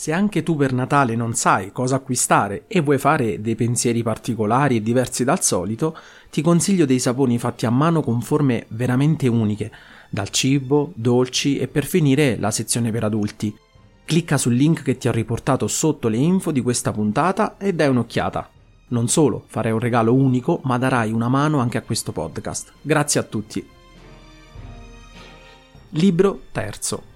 Se anche tu per Natale non sai cosa acquistare e vuoi fare dei pensieri particolari e diversi dal solito, ti consiglio dei saponi fatti a mano con forme veramente uniche, dal cibo, dolci e per finire la sezione per adulti. Clicca sul link che ti ho riportato sotto le info di questa puntata e dai un'occhiata. Non solo farai un regalo unico, ma darai una mano anche a questo podcast. Grazie a tutti. Libro terzo.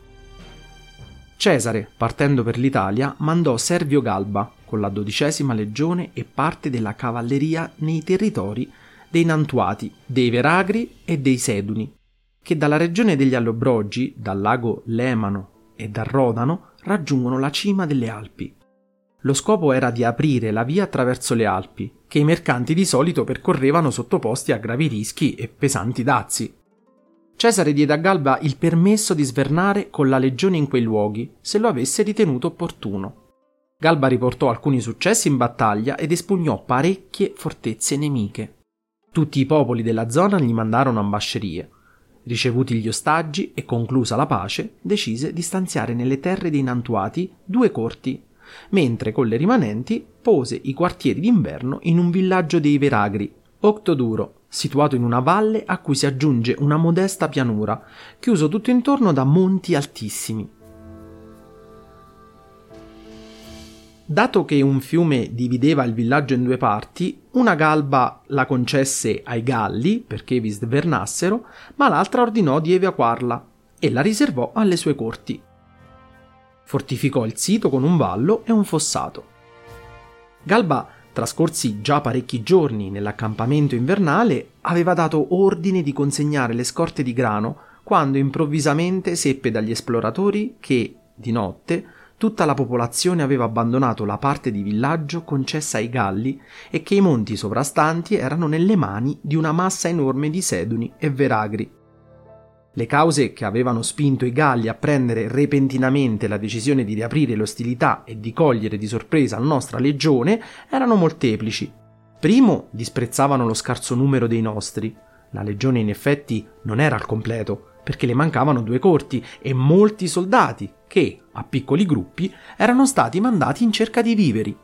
Cesare, partendo per l'Italia, mandò Servio Galba con la dodicesima legione e parte della cavalleria nei territori dei Nantuati, dei Veragri e dei Seduni, che dalla regione degli Allobrogi, dal lago Lemano e dal Rodano raggiungono la cima delle Alpi. Lo scopo era di aprire la via attraverso le Alpi, che i mercanti di solito percorrevano sottoposti a gravi rischi e pesanti dazi. Cesare diede a Galba il permesso di svernare con la legione in quei luoghi, se lo avesse ritenuto opportuno. Galba riportò alcuni successi in battaglia ed espugnò parecchie fortezze nemiche. Tutti i popoli della zona gli mandarono ambascerie. Ricevuti gli ostaggi e conclusa la pace, decise di stanziare nelle terre dei Nantuati due corti, mentre con le rimanenti pose i quartieri d'inverno in un villaggio dei Veragri, Octoduro, situato in una valle a cui si aggiunge una modesta pianura, chiuso tutto intorno da monti altissimi. Dato che un fiume divideva il villaggio in due parti, una galba la concesse ai Galli perché vi svernassero, ma l'altra ordinò di evacuarla e la riservò alle sue corti. Fortificò il sito con un vallo e un fossato. Galba trascorsi già parecchi giorni nell'accampamento invernale, aveva dato ordine di consegnare le scorte di grano quando improvvisamente seppe dagli esploratori che, di notte, tutta la popolazione aveva abbandonato la parte di villaggio concessa ai Galli e che i monti sovrastanti erano nelle mani di una massa enorme di seduni e veragri. Le cause che avevano spinto i Galli a prendere repentinamente la decisione di riaprire le ostilità e di cogliere di sorpresa la nostra legione erano molteplici. Primo, disprezzavano lo scarso numero dei nostri. La legione in effetti non era al completo, perché le mancavano due corti e molti soldati che, a piccoli gruppi, erano stati mandati in cerca di viveri.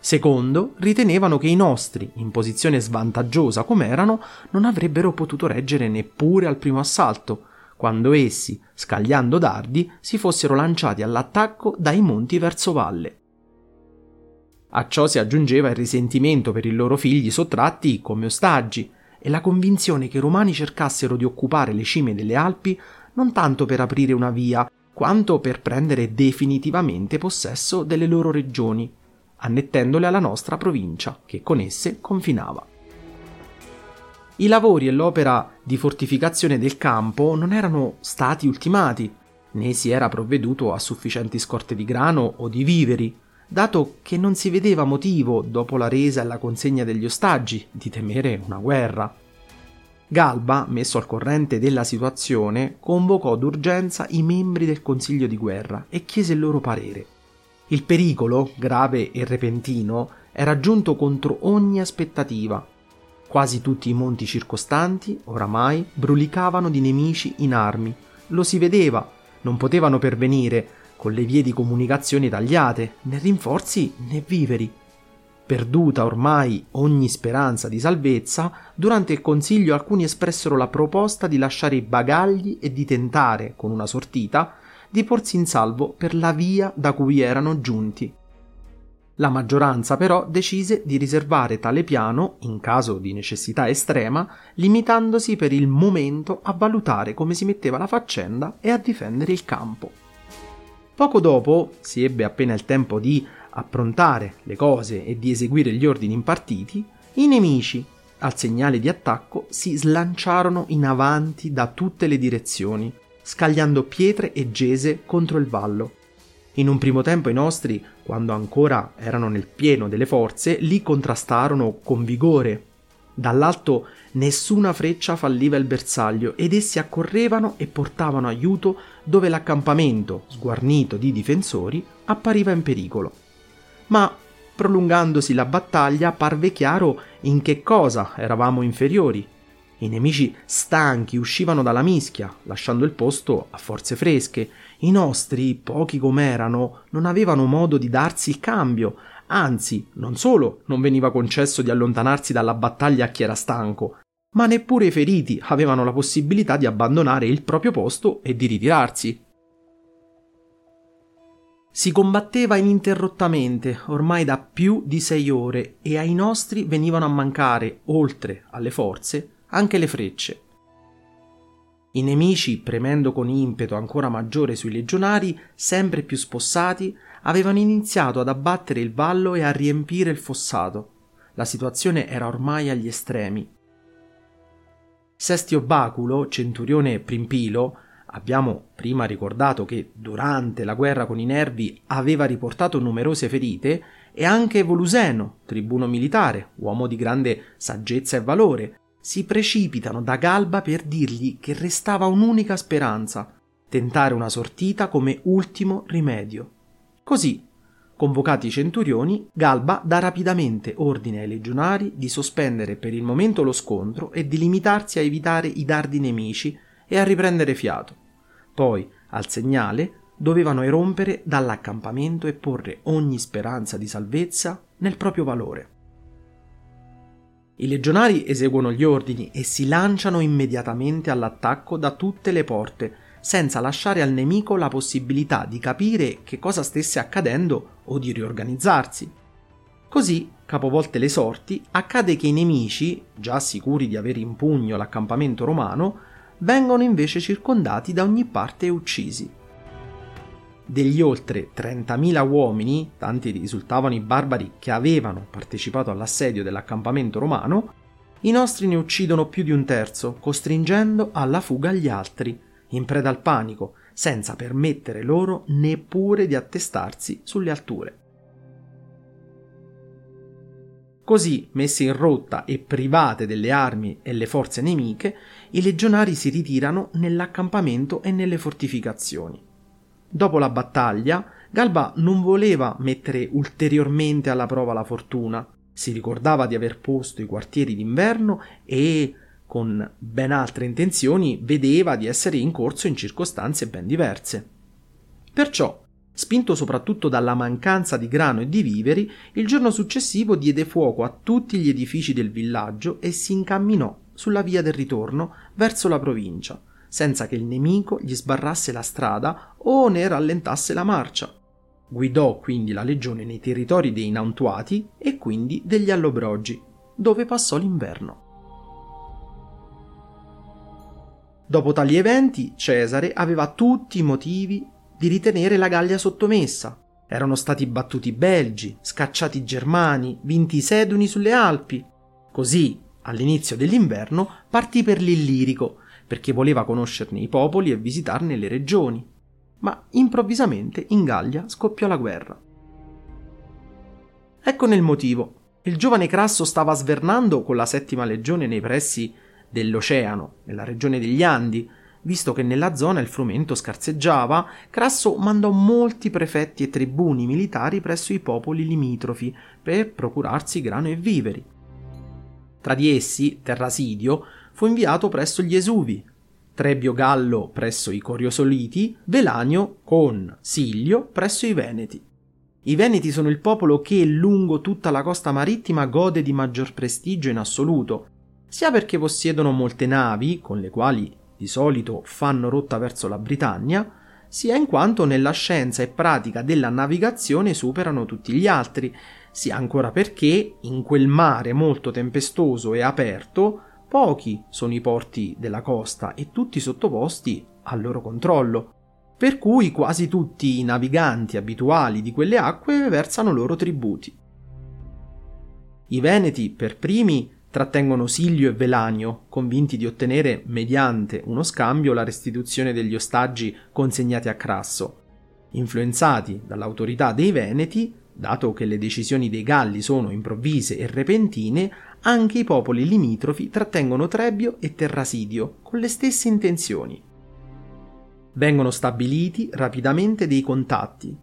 Secondo, ritenevano che i nostri, in posizione svantaggiosa come erano, non avrebbero potuto reggere neppure al primo assalto, quando essi, scagliando dardi, si fossero lanciati all'attacco dai monti verso valle. A ciò si aggiungeva il risentimento per i loro figli sottratti come ostaggi e la convinzione che i romani cercassero di occupare le cime delle Alpi non tanto per aprire una via, quanto per prendere definitivamente possesso delle loro regioni, annettendole alla nostra provincia, che con esse confinava. I lavori e l'opera di fortificazione del campo non erano stati ultimati, né si era provveduto a sufficienti scorte di grano o di viveri, dato che non si vedeva motivo, dopo la resa e la consegna degli ostaggi, di temere una guerra. Galba, messo al corrente della situazione, convocò d'urgenza i membri del Consiglio di guerra e chiese il loro parere. Il pericolo, grave e repentino, era giunto contro ogni aspettativa Quasi tutti i monti circostanti, oramai, brulicavano di nemici in armi. Lo si vedeva, non potevano pervenire, con le vie di comunicazione tagliate, né rinforzi né viveri. Perduta ormai ogni speranza di salvezza, durante il consiglio alcuni espressero la proposta di lasciare i bagagli e di tentare, con una sortita, di porsi in salvo per la via da cui erano giunti. La maggioranza però decise di riservare tale piano, in caso di necessità estrema, limitandosi per il momento a valutare come si metteva la faccenda e a difendere il campo. Poco dopo si ebbe appena il tempo di approntare le cose e di eseguire gli ordini impartiti, i nemici, al segnale di attacco, si slanciarono in avanti da tutte le direzioni, scagliando pietre e gese contro il vallo. In un primo tempo i nostri, quando ancora erano nel pieno delle forze, li contrastarono con vigore. Dall'alto nessuna freccia falliva il bersaglio ed essi accorrevano e portavano aiuto dove l'accampamento, sguarnito di difensori, appariva in pericolo. Ma prolungandosi la battaglia parve chiaro in che cosa eravamo inferiori. I nemici stanchi uscivano dalla mischia, lasciando il posto a forze fresche. I nostri, pochi com'erano, non avevano modo di darsi il cambio, anzi, non solo non veniva concesso di allontanarsi dalla battaglia a chi era stanco, ma neppure i feriti avevano la possibilità di abbandonare il proprio posto e di ritirarsi. Si combatteva ininterrottamente ormai da più di sei ore e ai nostri venivano a mancare, oltre alle forze, anche le frecce. I nemici, premendo con impeto ancora maggiore sui legionari, sempre più spossati, avevano iniziato ad abbattere il vallo e a riempire il fossato. La situazione era ormai agli estremi. Sestio Baculo, centurione Primpilo, abbiamo prima ricordato che durante la guerra con i Nervi aveva riportato numerose ferite, e anche Voluseno, tribuno militare, uomo di grande saggezza e valore, si precipitano da Galba per dirgli che restava un'unica speranza, tentare una sortita come ultimo rimedio. Così, convocati i centurioni, Galba dà rapidamente ordine ai legionari di sospendere per il momento lo scontro e di limitarsi a evitare i dardi nemici e a riprendere fiato. Poi, al segnale, dovevano erompere dall'accampamento e porre ogni speranza di salvezza nel proprio valore. I legionari eseguono gli ordini e si lanciano immediatamente all'attacco da tutte le porte, senza lasciare al nemico la possibilità di capire che cosa stesse accadendo o di riorganizzarsi. Così, capovolte le sorti, accade che i nemici, già sicuri di avere in pugno l'accampamento romano, vengono invece circondati da ogni parte e uccisi. Degli oltre 30.000 uomini, tanti risultavano i barbari che avevano partecipato all'assedio dell'accampamento romano, i nostri ne uccidono più di un terzo, costringendo alla fuga gli altri, in preda al panico, senza permettere loro neppure di attestarsi sulle alture. Così, messe in rotta e private delle armi e le forze nemiche, i legionari si ritirano nell'accampamento e nelle fortificazioni. Dopo la battaglia, Galba non voleva mettere ulteriormente alla prova la fortuna, si ricordava di aver posto i quartieri d'inverno e, con ben altre intenzioni, vedeva di essere in corso in circostanze ben diverse. Perciò, spinto soprattutto dalla mancanza di grano e di viveri, il giorno successivo diede fuoco a tutti gli edifici del villaggio e si incamminò sulla via del ritorno verso la provincia, senza che il nemico gli sbarrasse la strada o ne rallentasse la marcia. Guidò quindi la legione nei territori dei Nantuati e quindi degli Allobrogi, dove passò l'inverno. Dopo tali eventi, Cesare aveva tutti i motivi di ritenere la Gallia sottomessa. Erano stati battuti i Belgi, scacciati i Germani, vinti i Seduni sulle Alpi. Così, all'inizio dell'inverno, partì per l'Illirico, perché voleva conoscerne i popoli e visitarne le regioni. Ma improvvisamente in Gallia scoppiò la guerra. Eccone il motivo. Il giovane Crasso stava svernando con la settima legione nei pressi dell'oceano, nella regione degli Andi. Visto che nella zona il frumento scarseggiava, Crasso mandò molti prefetti e tribuni militari presso i popoli limitrofi per procurarsi grano e viveri. Tra di essi, Terrasidio fu inviato presso gli Esuvi, Trebio Gallo presso i Coriosoliti, Velanio con Silio presso i Veneti. I Veneti sono il popolo che lungo tutta la costa marittima gode di maggior prestigio in assoluto, sia perché possiedono molte navi, con le quali di solito fanno rotta verso la Britannia, sia in quanto nella scienza e pratica della navigazione superano tutti gli altri, sia ancora perché in quel mare molto tempestoso e aperto Pochi sono i porti della costa e tutti sottoposti al loro controllo, per cui quasi tutti i naviganti abituali di quelle acque versano loro tributi. I Veneti, per primi, trattengono Silio e Velanio, convinti di ottenere, mediante uno scambio, la restituzione degli ostaggi consegnati a Crasso. Influenzati dall'autorità dei Veneti, dato che le decisioni dei Galli sono improvvise e repentine, anche i popoli limitrofi trattengono Trebbio e Terrasidio con le stesse intenzioni. Vengono stabiliti rapidamente dei contatti.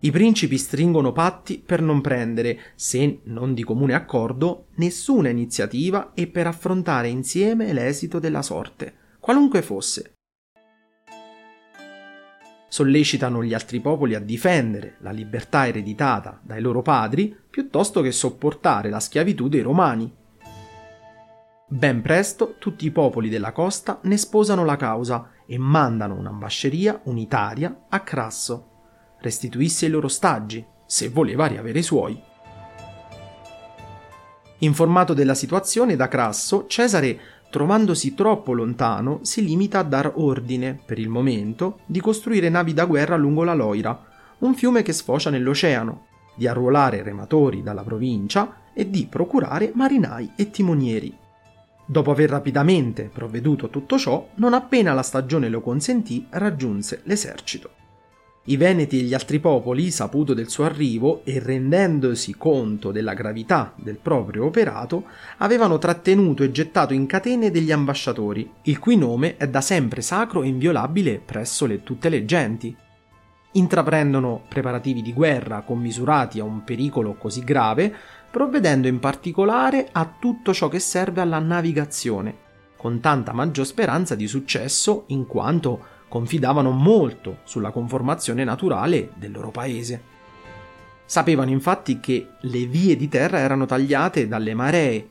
I principi stringono patti per non prendere, se non di comune accordo, nessuna iniziativa e per affrontare insieme l'esito della sorte, qualunque fosse sollecitano gli altri popoli a difendere la libertà ereditata dai loro padri piuttosto che sopportare la schiavitù dei romani. Ben presto tutti i popoli della costa ne sposano la causa e mandano un'ambasceria unitaria a Crasso. Restituisse i loro ostaggi, se voleva riavere i suoi. Informato della situazione da Crasso, Cesare trovandosi troppo lontano, si limita a dar ordine, per il momento, di costruire navi da guerra lungo la Loira, un fiume che sfocia nell'oceano, di arruolare rematori dalla provincia e di procurare marinai e timonieri. Dopo aver rapidamente provveduto a tutto ciò, non appena la stagione lo consentì, raggiunse l'esercito. I Veneti e gli altri popoli, saputo del suo arrivo e rendendosi conto della gravità del proprio operato, avevano trattenuto e gettato in catene degli ambasciatori, il cui nome è da sempre sacro e inviolabile presso le, tutte le genti. Intraprendono preparativi di guerra commisurati a un pericolo così grave, provvedendo in particolare a tutto ciò che serve alla navigazione, con tanta maggior speranza di successo in quanto confidavano molto sulla conformazione naturale del loro paese. Sapevano infatti che le vie di terra erano tagliate dalle maree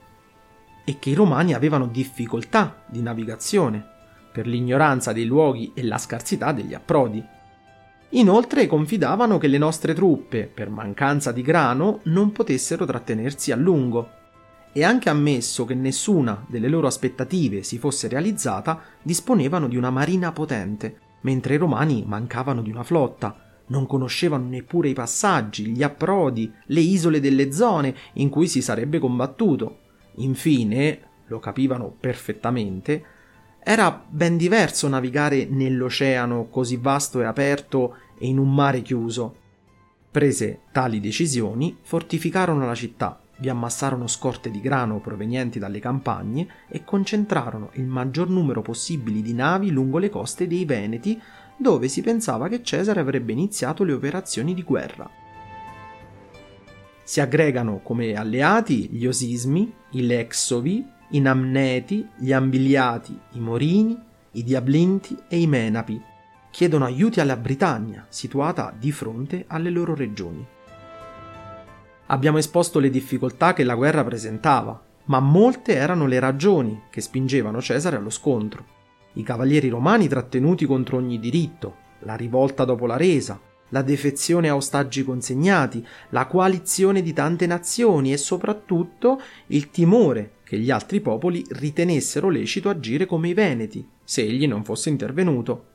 e che i romani avevano difficoltà di navigazione per l'ignoranza dei luoghi e la scarsità degli approdi. Inoltre confidavano che le nostre truppe, per mancanza di grano, non potessero trattenersi a lungo e anche ammesso che nessuna delle loro aspettative si fosse realizzata, disponevano di una marina potente, mentre i romani mancavano di una flotta, non conoscevano neppure i passaggi, gli approdi, le isole delle zone in cui si sarebbe combattuto. Infine, lo capivano perfettamente, era ben diverso navigare nell'oceano così vasto e aperto e in un mare chiuso. Prese tali decisioni, fortificarono la città, vi ammassarono scorte di grano provenienti dalle campagne e concentrarono il maggior numero possibile di navi lungo le coste dei Veneti, dove si pensava che Cesare avrebbe iniziato le operazioni di guerra. Si aggregano come alleati gli Osismi, i Lexovi, i Namneti, gli Ambiliati, i Morini, i Diablinti e i Menapi. Chiedono aiuti alla Britannia, situata di fronte alle loro regioni. Abbiamo esposto le difficoltà che la guerra presentava, ma molte erano le ragioni che spingevano Cesare allo scontro. I cavalieri romani trattenuti contro ogni diritto, la rivolta dopo la resa, la defezione a ostaggi consegnati, la coalizione di tante nazioni e soprattutto il timore che gli altri popoli ritenessero lecito agire come i Veneti, se egli non fosse intervenuto.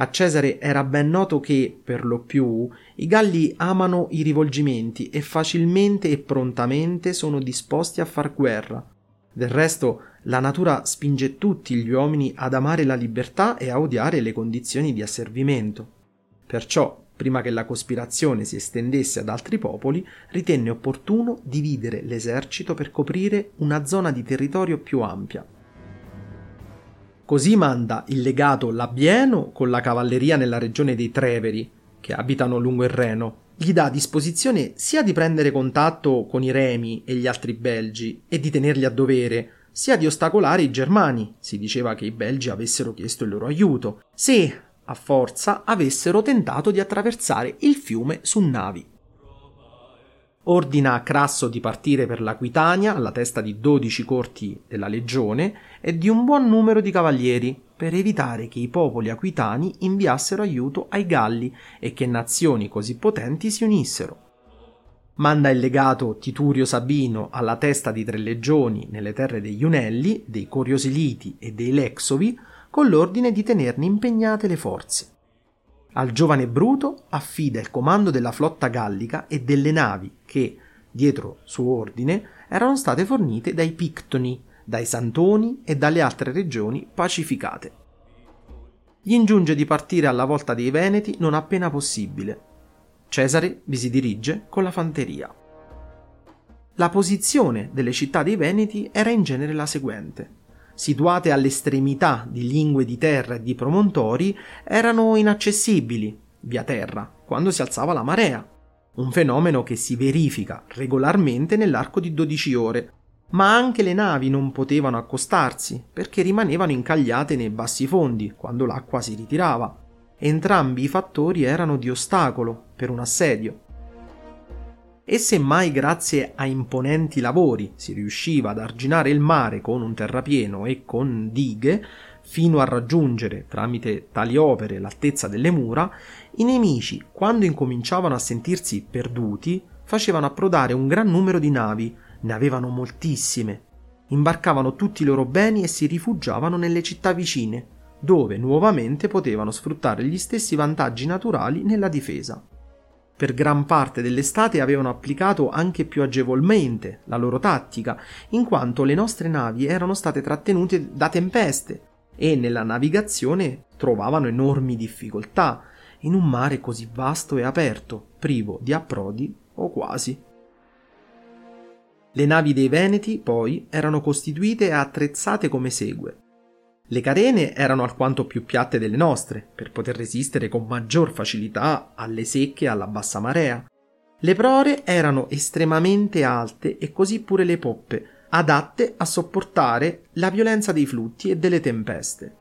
A Cesare era ben noto che, per lo più, i Galli amano i rivolgimenti e facilmente e prontamente sono disposti a far guerra. Del resto, la natura spinge tutti gli uomini ad amare la libertà e a odiare le condizioni di asservimento. Perciò, prima che la cospirazione si estendesse ad altri popoli, ritenne opportuno dividere l'esercito per coprire una zona di territorio più ampia. Così manda il legato Labieno con la cavalleria nella regione dei Treveri, che abitano lungo il Reno. Gli dà disposizione sia di prendere contatto con i Remi e gli altri belgi e di tenerli a dovere, sia di ostacolare i germani. Si diceva che i belgi avessero chiesto il loro aiuto, se a forza avessero tentato di attraversare il fiume su navi ordina a Crasso di partire per l'Aquitania alla testa di 12 corti della legione e di un buon numero di cavalieri per evitare che i popoli aquitani inviassero aiuto ai Galli e che nazioni così potenti si unissero. Manda il legato Titurio Sabino alla testa di tre legioni nelle terre degli Unelli, dei Coriosiliti e dei Lexovi con l'ordine di tenerne impegnate le forze. Al giovane Bruto affida il comando della flotta gallica e delle navi che, dietro suo ordine, erano state fornite dai Pictoni, dai Santoni e dalle altre regioni pacificate. Gli ingiunge di partire alla volta dei Veneti non appena possibile. Cesare vi si dirige con la fanteria. La posizione delle città dei Veneti era in genere la seguente. Situate all'estremità di lingue di terra e di promontori, erano inaccessibili, via terra, quando si alzava la marea, un fenomeno che si verifica regolarmente nell'arco di 12 ore, ma anche le navi non potevano accostarsi perché rimanevano incagliate nei bassi fondi quando l'acqua si ritirava. Entrambi i fattori erano di ostacolo per un assedio. E se mai grazie a imponenti lavori si riusciva ad arginare il mare con un terrapieno e con dighe, fino a raggiungere, tramite tali opere, l'altezza delle mura, i nemici, quando incominciavano a sentirsi perduti, facevano approdare un gran numero di navi, ne avevano moltissime. Imbarcavano tutti i loro beni e si rifugiavano nelle città vicine, dove nuovamente potevano sfruttare gli stessi vantaggi naturali nella difesa. Per gran parte dell'estate avevano applicato anche più agevolmente la loro tattica, in quanto le nostre navi erano state trattenute da tempeste e nella navigazione trovavano enormi difficoltà in un mare così vasto e aperto, privo di approdi o quasi. Le navi dei Veneti, poi, erano costituite e attrezzate come segue. Le carene erano alquanto più piatte delle nostre, per poter resistere con maggior facilità alle secche e alla bassa marea. Le prore erano estremamente alte e così pure le poppe, adatte a sopportare la violenza dei flutti e delle tempeste.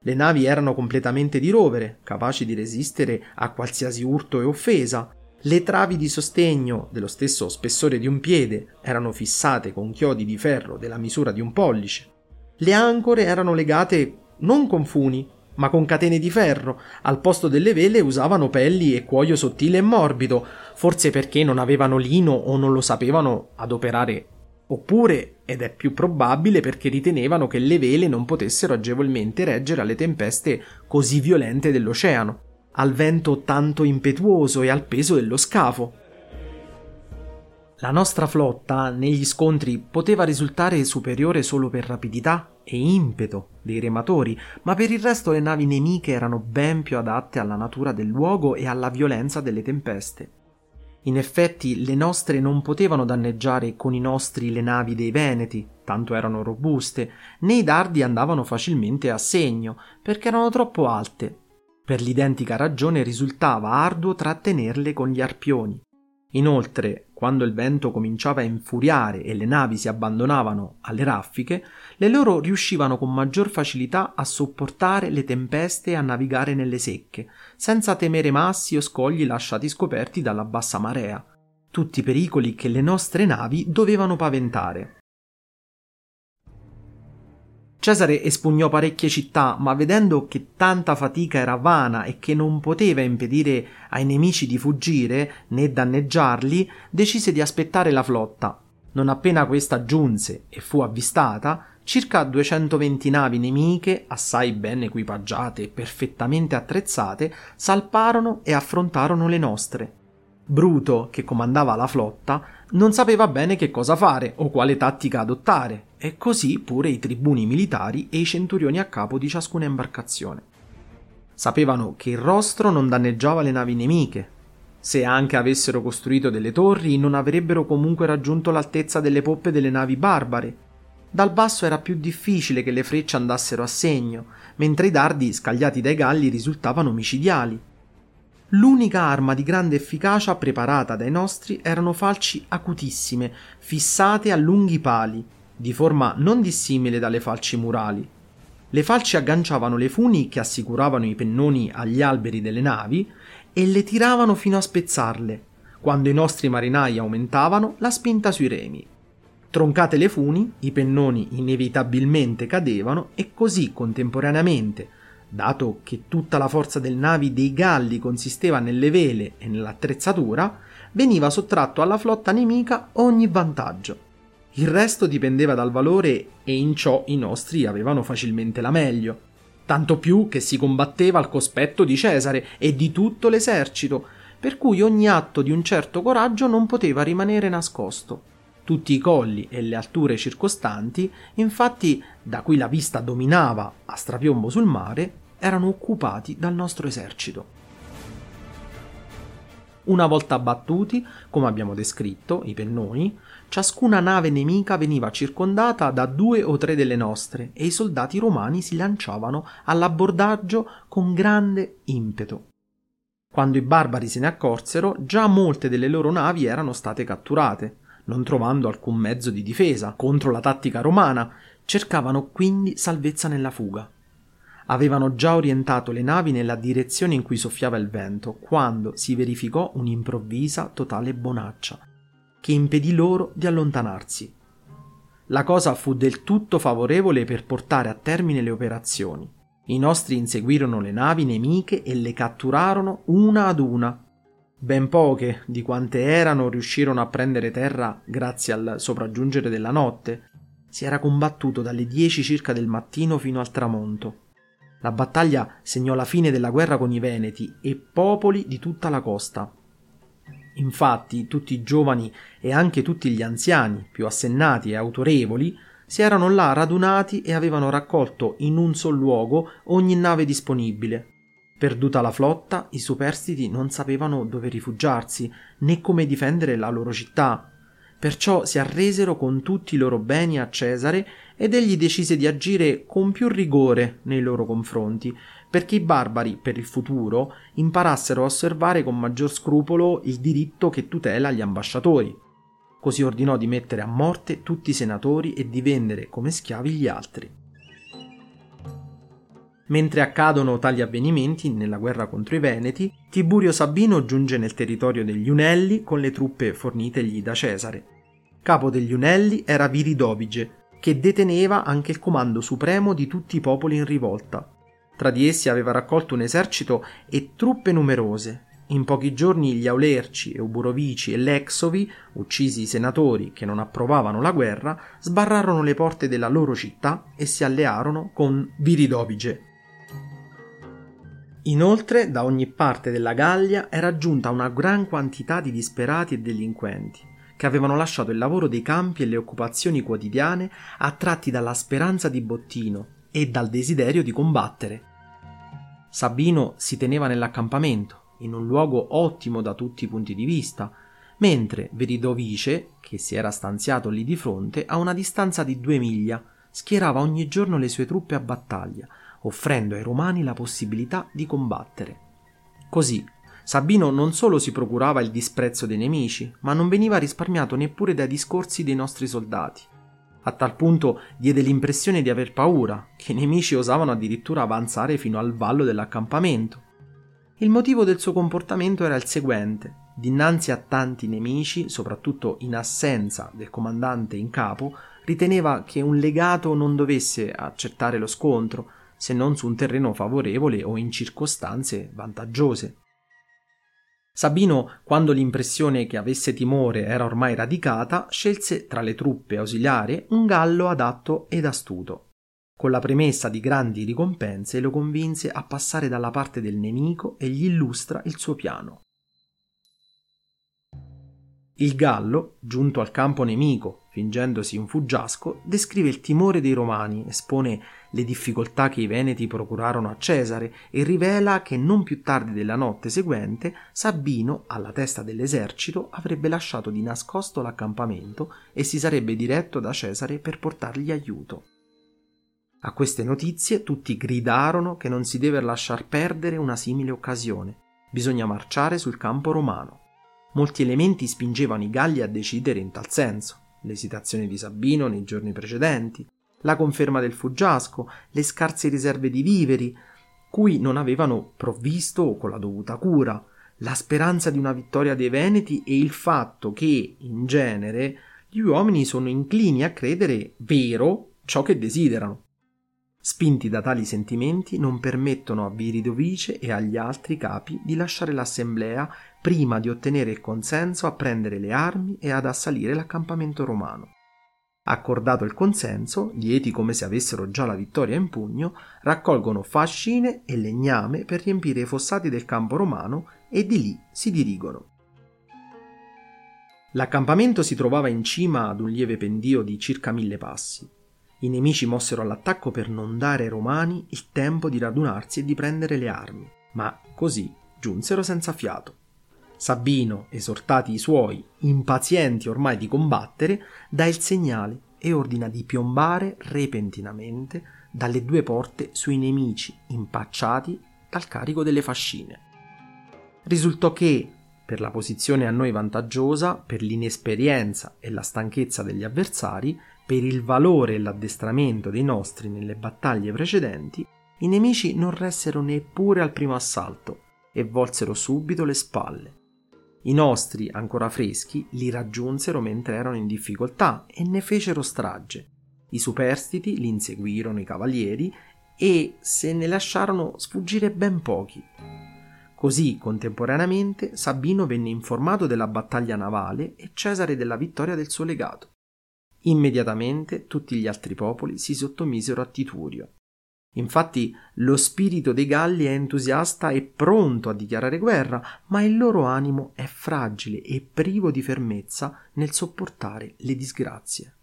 Le navi erano completamente di rovere, capaci di resistere a qualsiasi urto e offesa, le travi di sostegno, dello stesso spessore di un piede, erano fissate con chiodi di ferro della misura di un pollice. Le ancore erano legate non con funi, ma con catene di ferro. Al posto delle vele usavano pelli e cuoio sottile e morbido, forse perché non avevano lino o non lo sapevano adoperare. Oppure, ed è più probabile, perché ritenevano che le vele non potessero agevolmente reggere alle tempeste così violente dell'oceano al vento tanto impetuoso e al peso dello scafo. La nostra flotta negli scontri poteva risultare superiore solo per rapidità e impeto dei rematori, ma per il resto le navi nemiche erano ben più adatte alla natura del luogo e alla violenza delle tempeste. In effetti le nostre non potevano danneggiare con i nostri le navi dei Veneti, tanto erano robuste, né i dardi andavano facilmente a segno, perché erano troppo alte per l'identica ragione risultava arduo trattenerle con gli arpioni. Inoltre, quando il vento cominciava a infuriare e le navi si abbandonavano alle raffiche, le loro riuscivano con maggior facilità a sopportare le tempeste e a navigare nelle secche, senza temere massi o scogli lasciati scoperti dalla bassa marea, tutti pericoli che le nostre navi dovevano paventare. Cesare espugnò parecchie città, ma vedendo che tanta fatica era vana e che non poteva impedire ai nemici di fuggire né danneggiarli, decise di aspettare la flotta. Non appena questa giunse e fu avvistata, circa 220 navi nemiche, assai ben equipaggiate e perfettamente attrezzate, salparono e affrontarono le nostre. Bruto, che comandava la flotta, non sapeva bene che cosa fare o quale tattica adottare, e così pure i tribuni militari e i centurioni a capo di ciascuna imbarcazione. Sapevano che il rostro non danneggiava le navi nemiche. Se anche avessero costruito delle torri, non avrebbero comunque raggiunto l'altezza delle poppe delle navi barbare. Dal basso era più difficile che le frecce andassero a segno, mentre i dardi scagliati dai galli risultavano micidiali. L'unica arma di grande efficacia preparata dai nostri erano falci acutissime, fissate a lunghi pali, di forma non dissimile dalle falci murali. Le falci agganciavano le funi che assicuravano i pennoni agli alberi delle navi e le tiravano fino a spezzarle, quando i nostri marinai aumentavano la spinta sui remi. Troncate le funi, i pennoni inevitabilmente cadevano e così contemporaneamente dato che tutta la forza del navi dei Galli consisteva nelle vele e nell'attrezzatura, veniva sottratto alla flotta nemica ogni vantaggio. Il resto dipendeva dal valore e in ciò i nostri avevano facilmente la meglio. Tanto più che si combatteva al cospetto di Cesare e di tutto l'esercito, per cui ogni atto di un certo coraggio non poteva rimanere nascosto. Tutti i colli e le alture circostanti, infatti, da cui la vista dominava a strapiombo sul mare, erano occupati dal nostro esercito. Una volta abbattuti, come abbiamo descritto, i pennoni, ciascuna nave nemica veniva circondata da due o tre delle nostre e i soldati romani si lanciavano all'abbordaggio con grande impeto. Quando i barbari se ne accorsero, già molte delle loro navi erano state catturate, non trovando alcun mezzo di difesa contro la tattica romana, cercavano quindi salvezza nella fuga avevano già orientato le navi nella direzione in cui soffiava il vento, quando si verificò un'improvvisa totale bonaccia, che impedì loro di allontanarsi. La cosa fu del tutto favorevole per portare a termine le operazioni. I nostri inseguirono le navi nemiche e le catturarono una ad una. Ben poche di quante erano riuscirono a prendere terra grazie al sopraggiungere della notte. Si era combattuto dalle dieci circa del mattino fino al tramonto. La battaglia segnò la fine della guerra con i Veneti e popoli di tutta la costa. Infatti tutti i giovani e anche tutti gli anziani, più assennati e autorevoli, si erano là radunati e avevano raccolto in un sol luogo ogni nave disponibile. Perduta la flotta, i superstiti non sapevano dove rifugiarsi né come difendere la loro città. Perciò si arresero con tutti i loro beni a Cesare ed egli decise di agire con più rigore nei loro confronti, perché i barbari, per il futuro, imparassero a osservare con maggior scrupolo il diritto che tutela gli ambasciatori. Così ordinò di mettere a morte tutti i senatori e di vendere come schiavi gli altri. Mentre accadono tali avvenimenti nella guerra contro i Veneti, Tiburio Sabino giunge nel territorio degli Unelli con le truppe fornitegli da Cesare. Capo degli Unelli era Viridovige, che deteneva anche il comando supremo di tutti i popoli in rivolta. Tra di essi aveva raccolto un esercito e truppe numerose. In pochi giorni gli Aulerci, Euburovici e Lexovi, uccisi i senatori che non approvavano la guerra, sbarrarono le porte della loro città e si allearono con Viridovige. Inoltre, da ogni parte della Gallia era giunta una gran quantità di disperati e delinquenti che avevano lasciato il lavoro dei campi e le occupazioni quotidiane attratti dalla speranza di bottino e dal desiderio di combattere. Sabino si teneva nell'accampamento, in un luogo ottimo da tutti i punti di vista, mentre Veridovice, che si era stanziato lì di fronte, a una distanza di due miglia, schierava ogni giorno le sue truppe a battaglia, offrendo ai romani la possibilità di combattere. Così, Sabino non solo si procurava il disprezzo dei nemici, ma non veniva risparmiato neppure dai discorsi dei nostri soldati. A tal punto diede l'impressione di aver paura, che i nemici osavano addirittura avanzare fino al vallo dell'accampamento. Il motivo del suo comportamento era il seguente. Dinanzi a tanti nemici, soprattutto in assenza del comandante in capo, riteneva che un legato non dovesse accettare lo scontro, se non su un terreno favorevole o in circostanze vantaggiose. Sabino, quando l'impressione che avesse timore era ormai radicata, scelse tra le truppe ausiliarie un gallo adatto ed astuto. Con la premessa di grandi ricompense lo convinse a passare dalla parte del nemico e gli illustra il suo piano. Il gallo, giunto al campo nemico, fingendosi un fuggiasco, descrive il timore dei romani, espone le difficoltà che i veneti procurarono a Cesare e rivela che non più tardi della notte seguente Sabino, alla testa dell'esercito, avrebbe lasciato di nascosto l'accampamento e si sarebbe diretto da Cesare per portargli aiuto. A queste notizie tutti gridarono che non si deve lasciar perdere una simile occasione. Bisogna marciare sul campo romano. Molti elementi spingevano i Galli a decidere in tal senso. L'esitazione di Sabino nei giorni precedenti, la conferma del fuggiasco, le scarse riserve di viveri, cui non avevano provvisto con la dovuta cura, la speranza di una vittoria dei Veneti e il fatto che, in genere, gli uomini sono inclini a credere vero ciò che desiderano. Spinti da tali sentimenti, non permettono a Viridovice e agli altri capi di lasciare l'assemblea prima di ottenere il consenso a prendere le armi e ad assalire l'accampamento romano. Accordato il consenso, lieti come se avessero già la vittoria in pugno, raccolgono fascine e legname per riempire i fossati del campo romano e di lì si dirigono. L'accampamento si trovava in cima ad un lieve pendio di circa mille passi. I nemici mossero all'attacco per non dare ai romani il tempo di radunarsi e di prendere le armi, ma così giunsero senza fiato. Sabino, esortati i suoi, impazienti ormai di combattere, dà il segnale e ordina di piombare repentinamente dalle due porte sui nemici impacciati dal carico delle fascine. Risultò che, per la posizione a noi vantaggiosa, per l'inesperienza e la stanchezza degli avversari, per il valore e l'addestramento dei nostri nelle battaglie precedenti, i nemici non ressero neppure al primo assalto e volsero subito le spalle. I nostri, ancora freschi, li raggiunsero mentre erano in difficoltà e ne fecero strage. I superstiti li inseguirono i cavalieri e se ne lasciarono sfuggire ben pochi. Così, contemporaneamente, Sabino venne informato della battaglia navale e Cesare della vittoria del suo legato. Immediatamente tutti gli altri popoli si sottomisero a Titurio. Infatti lo spirito dei Galli è entusiasta e pronto a dichiarare guerra, ma il loro animo è fragile e privo di fermezza nel sopportare le disgrazie.